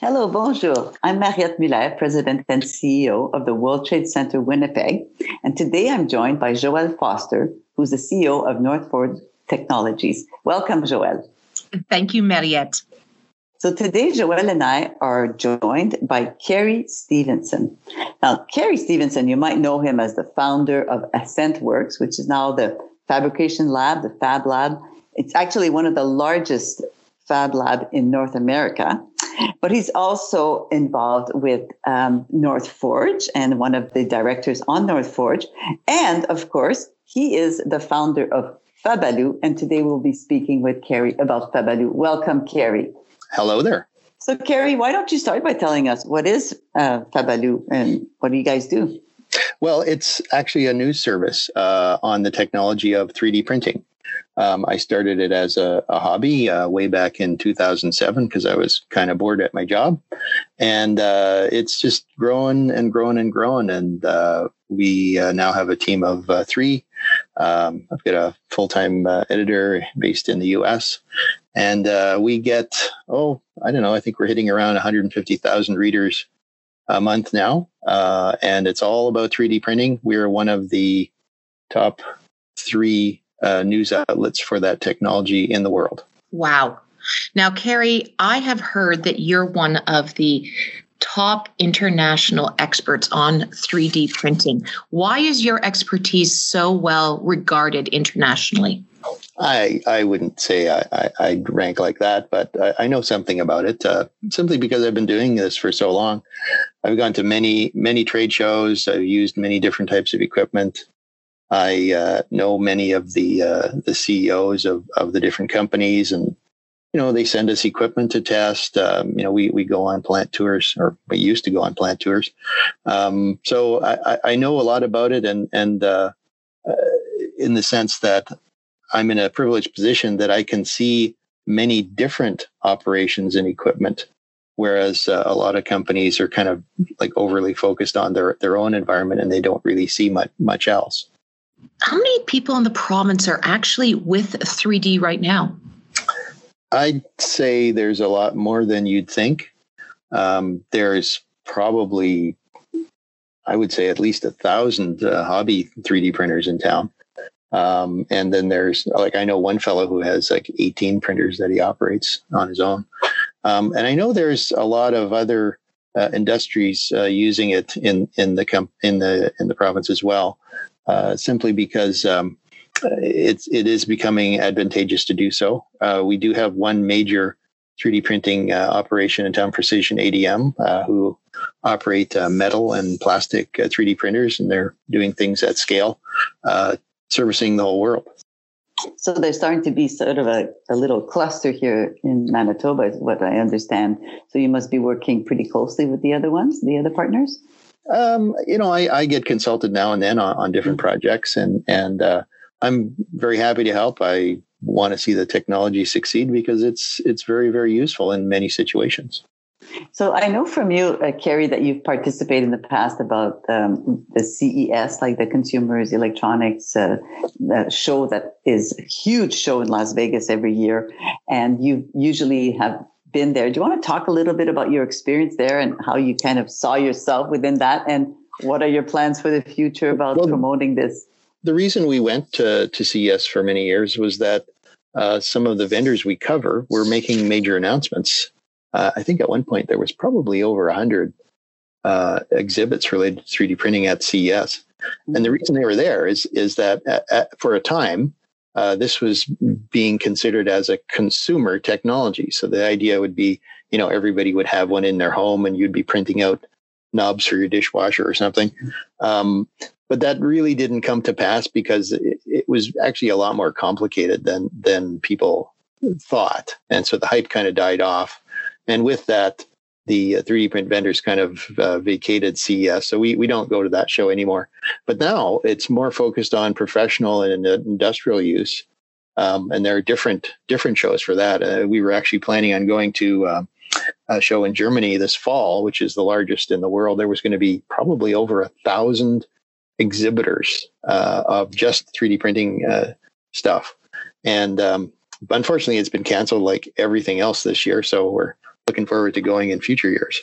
Hello, bonjour. I'm Mariette Mulaire, President and CEO of the World Trade Center Winnipeg. And today I'm joined by Joelle Foster, who's the CEO of North Forge Technologies. Welcome, Joelle. Thank you, Mariette. So today, Joelle and I are joined by Kerry Stevenson. Now, Kerry Stevenson, you might know him as the founder of AssentWorks, which is now the fabrication lab, the Fab Lab. It's actually one of the largest Fab Lab in North America. But he's also involved with um, North Forge and one of the directors on North Forge. And of course, he is the founder of Fabbaloo. And today we'll be speaking with Kerry about Fabbaloo. Welcome, Kerry. Hello there. So, Kerry, why don't you start by telling us what is uh, Fabbaloo and what do you guys do? Well, it's actually a news service uh, on the technology of 3D printing. Um, I started it as a, a hobby uh, way back in 2007 because I was kind of bored at my job. And uh, it's just growing and growing and growing. And uh, we uh, now have a team of uh, three. Um, I've got a full time uh, editor based in the US. And we get, oh, I don't know, I think we're hitting around 150,000 readers a month now. and it's all about 3D printing. We're one of the top three uh, news outlets for that technology in the world. Wow. Now, Kerry, I have heard that you're one of the top international experts on 3D printing. Why is your expertise so well regarded internationally? I I wouldn't say I, I, I rank like that, but I, I know something about it uh, simply because I've been doing this for so long. I've gone to many many trade shows. I've used many different types of equipment. I uh, know many of the uh, the CEOs of, of the different companies, and you know they send us equipment to test. Um, you know we we go on plant tours, or we used to go on plant tours. Um, so I, I know a lot about it, and and uh, uh in the sense that I'm in a privileged position that I can see many different operations and equipment whereas uh, a lot of companies are kind of like overly focused on their their own environment and they don't really see much much else. How many people in the province are actually with 3D right now? I'd say there's a lot more than you'd think. Um, there's probably, I would say, at least a thousand uh, hobby 3D printers in town. Um, and then there's like I know one fellow who has like 18 printers that he operates on his own. Um, and I know there's a lot of other uh, industries uh, using it in in the com- in the in the province as well. Uh, simply because um, it's it is becoming advantageous to do so. Uh, we do have one major 3D printing uh, operation in town, Precision ADM, uh, who operate metal and plastic 3D printers, and they're doing things at scale, servicing the whole world. So there's starting to be sort of a, a little cluster here in Manitoba, is what I understand. So you must be working pretty closely with the other ones, the other partners. Um, you know, I, I, get consulted now and then on, on different mm-hmm. projects, and and uh, I'm very happy to help. I want to see the technology succeed because it's it's very very useful in many situations. So I know from you, uh, Kerry, that you've participated in the past about um, the CES, like the Consumers Electronics uh, show that is a huge show in Las Vegas every year, and you usually have been there. Do you want to talk a little bit about your experience there and how you kind of saw yourself within that? And what are your plans for the future about well, promoting this? The reason we went to, to CES for many years was that uh, some of the vendors we cover were making major announcements. Uh, I think at one point there was probably over 100 uh, exhibits related to 3D printing at CES. And the reason they were there is, is that at, at, for a time, uh, this was being considered as a consumer technology. So the idea would be, you know, everybody would have one in their home and you'd be printing out knobs for your dishwasher or something. Um, but that really didn't come to pass because it, it, was actually a lot more complicated than than people thought, and so the hype kind of died off. And with that, the 3D uh, print vendors kind of uh, vacated CES, so we we don't go to that show anymore. But now it's more focused on professional and industrial use, um, and there are different different shows for that. Uh, we were actually planning on going to uh, a show in Germany this fall, which is the largest in the world. There was going to be probably over a thousand exhibitors uh, of just 3D printing uh, stuff, and um, unfortunately, it's been canceled like everything else this year. So we're looking forward to going in future years.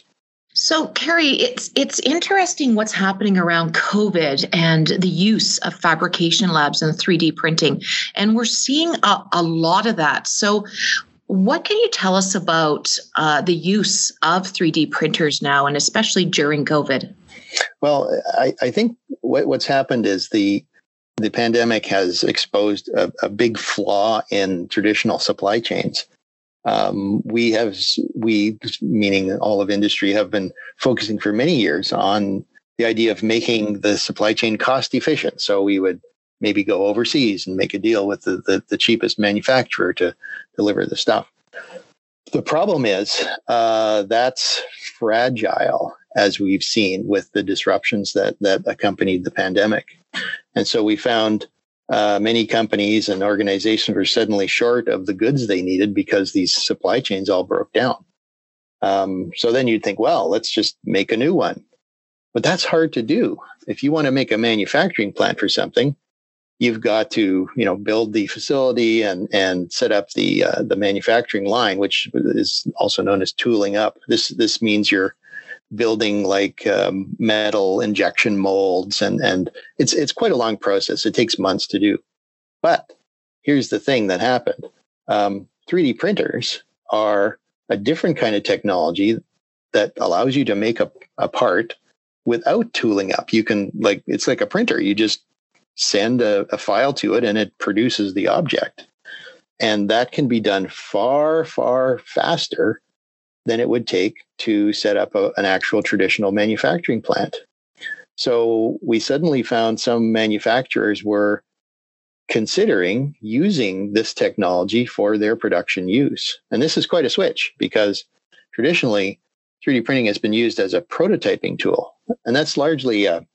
So, Kerry, it's it's interesting what's happening around COVID and the use of fabrication labs and 3D printing, and we're seeing a, a lot of that. So, what can you tell us about uh, the use of 3D printers now, and especially during COVID? Well, I, I think what, what's happened is the the pandemic has exposed a, a big flaw in traditional supply chains. Um, we have, we, meaning all of industry, have been focusing for many years on the idea of making the supply chain cost efficient. So we would maybe go overseas and make a deal with the, the, the cheapest manufacturer to deliver the stuff. The problem is uh, that's fragile, as we've seen with the disruptions that that accompanied the pandemic. And so we found uh, many companies and organizations were suddenly short of the goods they needed because these supply chains all broke down. Um, so then you'd think, well, let's just make a new one. But that's hard to do. If you want to make a manufacturing plant for something, you've got to, you know, build the facility and and set up the uh, the manufacturing line, which is also known as tooling up. This this means you're building like um, metal injection molds and and it's it's quite a long process. It takes months to do. But here's the thing that happened. Um, 3d printers are a different kind of technology that allows you to make a, a part without tooling up. You can like it's like a printer. You just send a, a file to it and it produces the object. And that can be done far far faster than it would take to set up a, an actual traditional manufacturing plant. So we suddenly found some manufacturers were considering using this technology for their production use. And this is quite a switch because traditionally 3D printing has been used as a prototyping tool. And that's largely a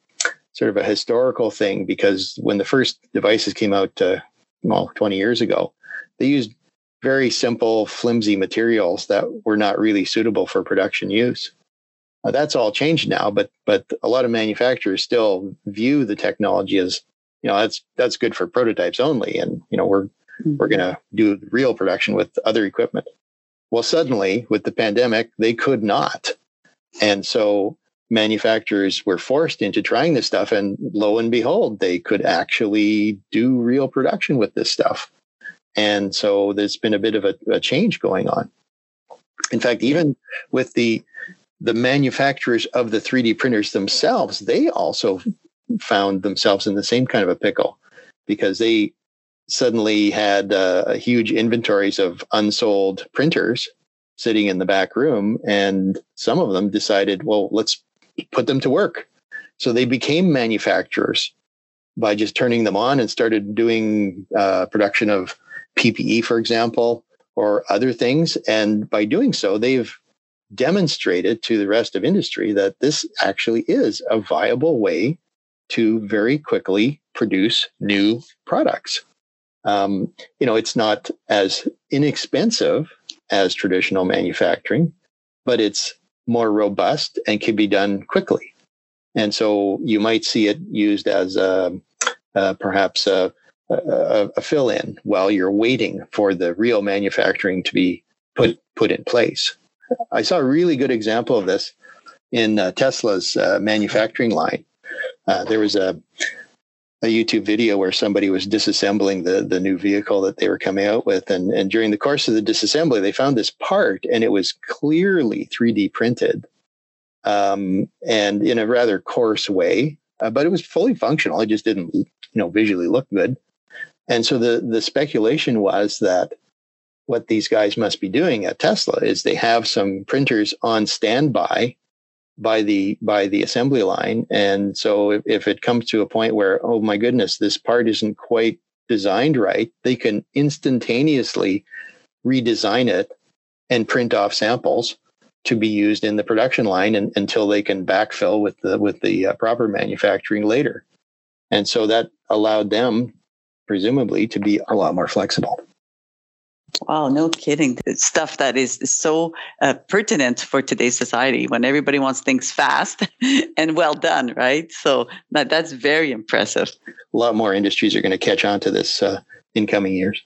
sort of a historical thing because when the first devices came out, uh, well, 20 years ago, they used very simple, flimsy materials that were not really suitable for production use. That's all changed now, but but a lot of manufacturers still view the technology as you know that's that's good for prototypes only, and you know we're mm-hmm. we're going to do real production with other equipment. Well, suddenly with the pandemic, they could not, and so manufacturers were forced into trying this stuff, and lo and behold, they could actually do real production with this stuff. And so there's been a bit of a, a change going on. In fact, even with the the manufacturers of the 3D printers themselves, they also found themselves in the same kind of a pickle because they suddenly had uh, huge inventories of unsold printers sitting in the back room. And some of them decided, well, let's put them to work. So they became manufacturers by just turning them on and started doing uh, production of PPE, for example, or other things. And by doing so, they've demonstrated to the rest of industry that this actually is a viable way to very quickly produce new products. Um, you know, it's not as inexpensive as traditional manufacturing, but it's more robust and can be done quickly. And so you might see it used as a, uh, perhaps a, a, a fill in while you're waiting for the real manufacturing to be put put in place. I saw a really good example of this in uh, Tesla's uh, manufacturing line. Uh, there was a a YouTube video where somebody was disassembling the the new vehicle that they were coming out with, and and during the course of the disassembly, they found this part, and it was clearly 3D printed, um, and in a rather coarse way, uh, but it was fully functional. It just didn't, you know, visually look good. And so the, the speculation was that what these guys must be doing at Tesla is they have some printers on standby by the by the assembly line. And so if, if it comes to a point where, oh my goodness, this part isn't quite designed right, they can instantaneously redesign it and print off samples to be used in the production line and, until they can backfill with the with the uh, proper manufacturing later. And so that allowed them presumably to be a lot more flexible. Wow, no kidding. It's stuff that is so uh, pertinent for today's society when everybody wants things fast and well done, right? So that, that's very impressive. A lot more industries are going to catch on to this uh, in coming years.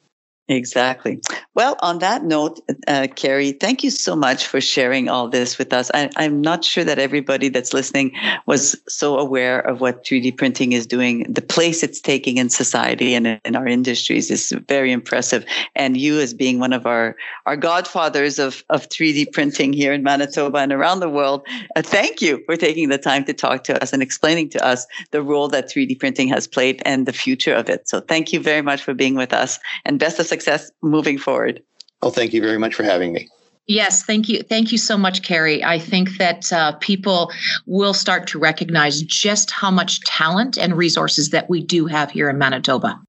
Exactly. Well, on that note, uh, Kerry, thank you so much for sharing all this with us. I, am not sure that everybody that's listening was so aware of what 3D printing is doing. The place it's taking in society and in our industries is very impressive. And you, as being one of our, our godfathers of, of 3D printing here in Manitoba and around the world, uh, thank you for taking the time to talk to us and explaining to us the role that 3D printing has played and the future of it. So thank you very much for being with us and best of success moving forward. Well, thank you very much for having me. Yes, thank you. Thank you so much, Kerry. I think that uh, people will start to recognize just how much talent and resources that we do have here in Manitoba.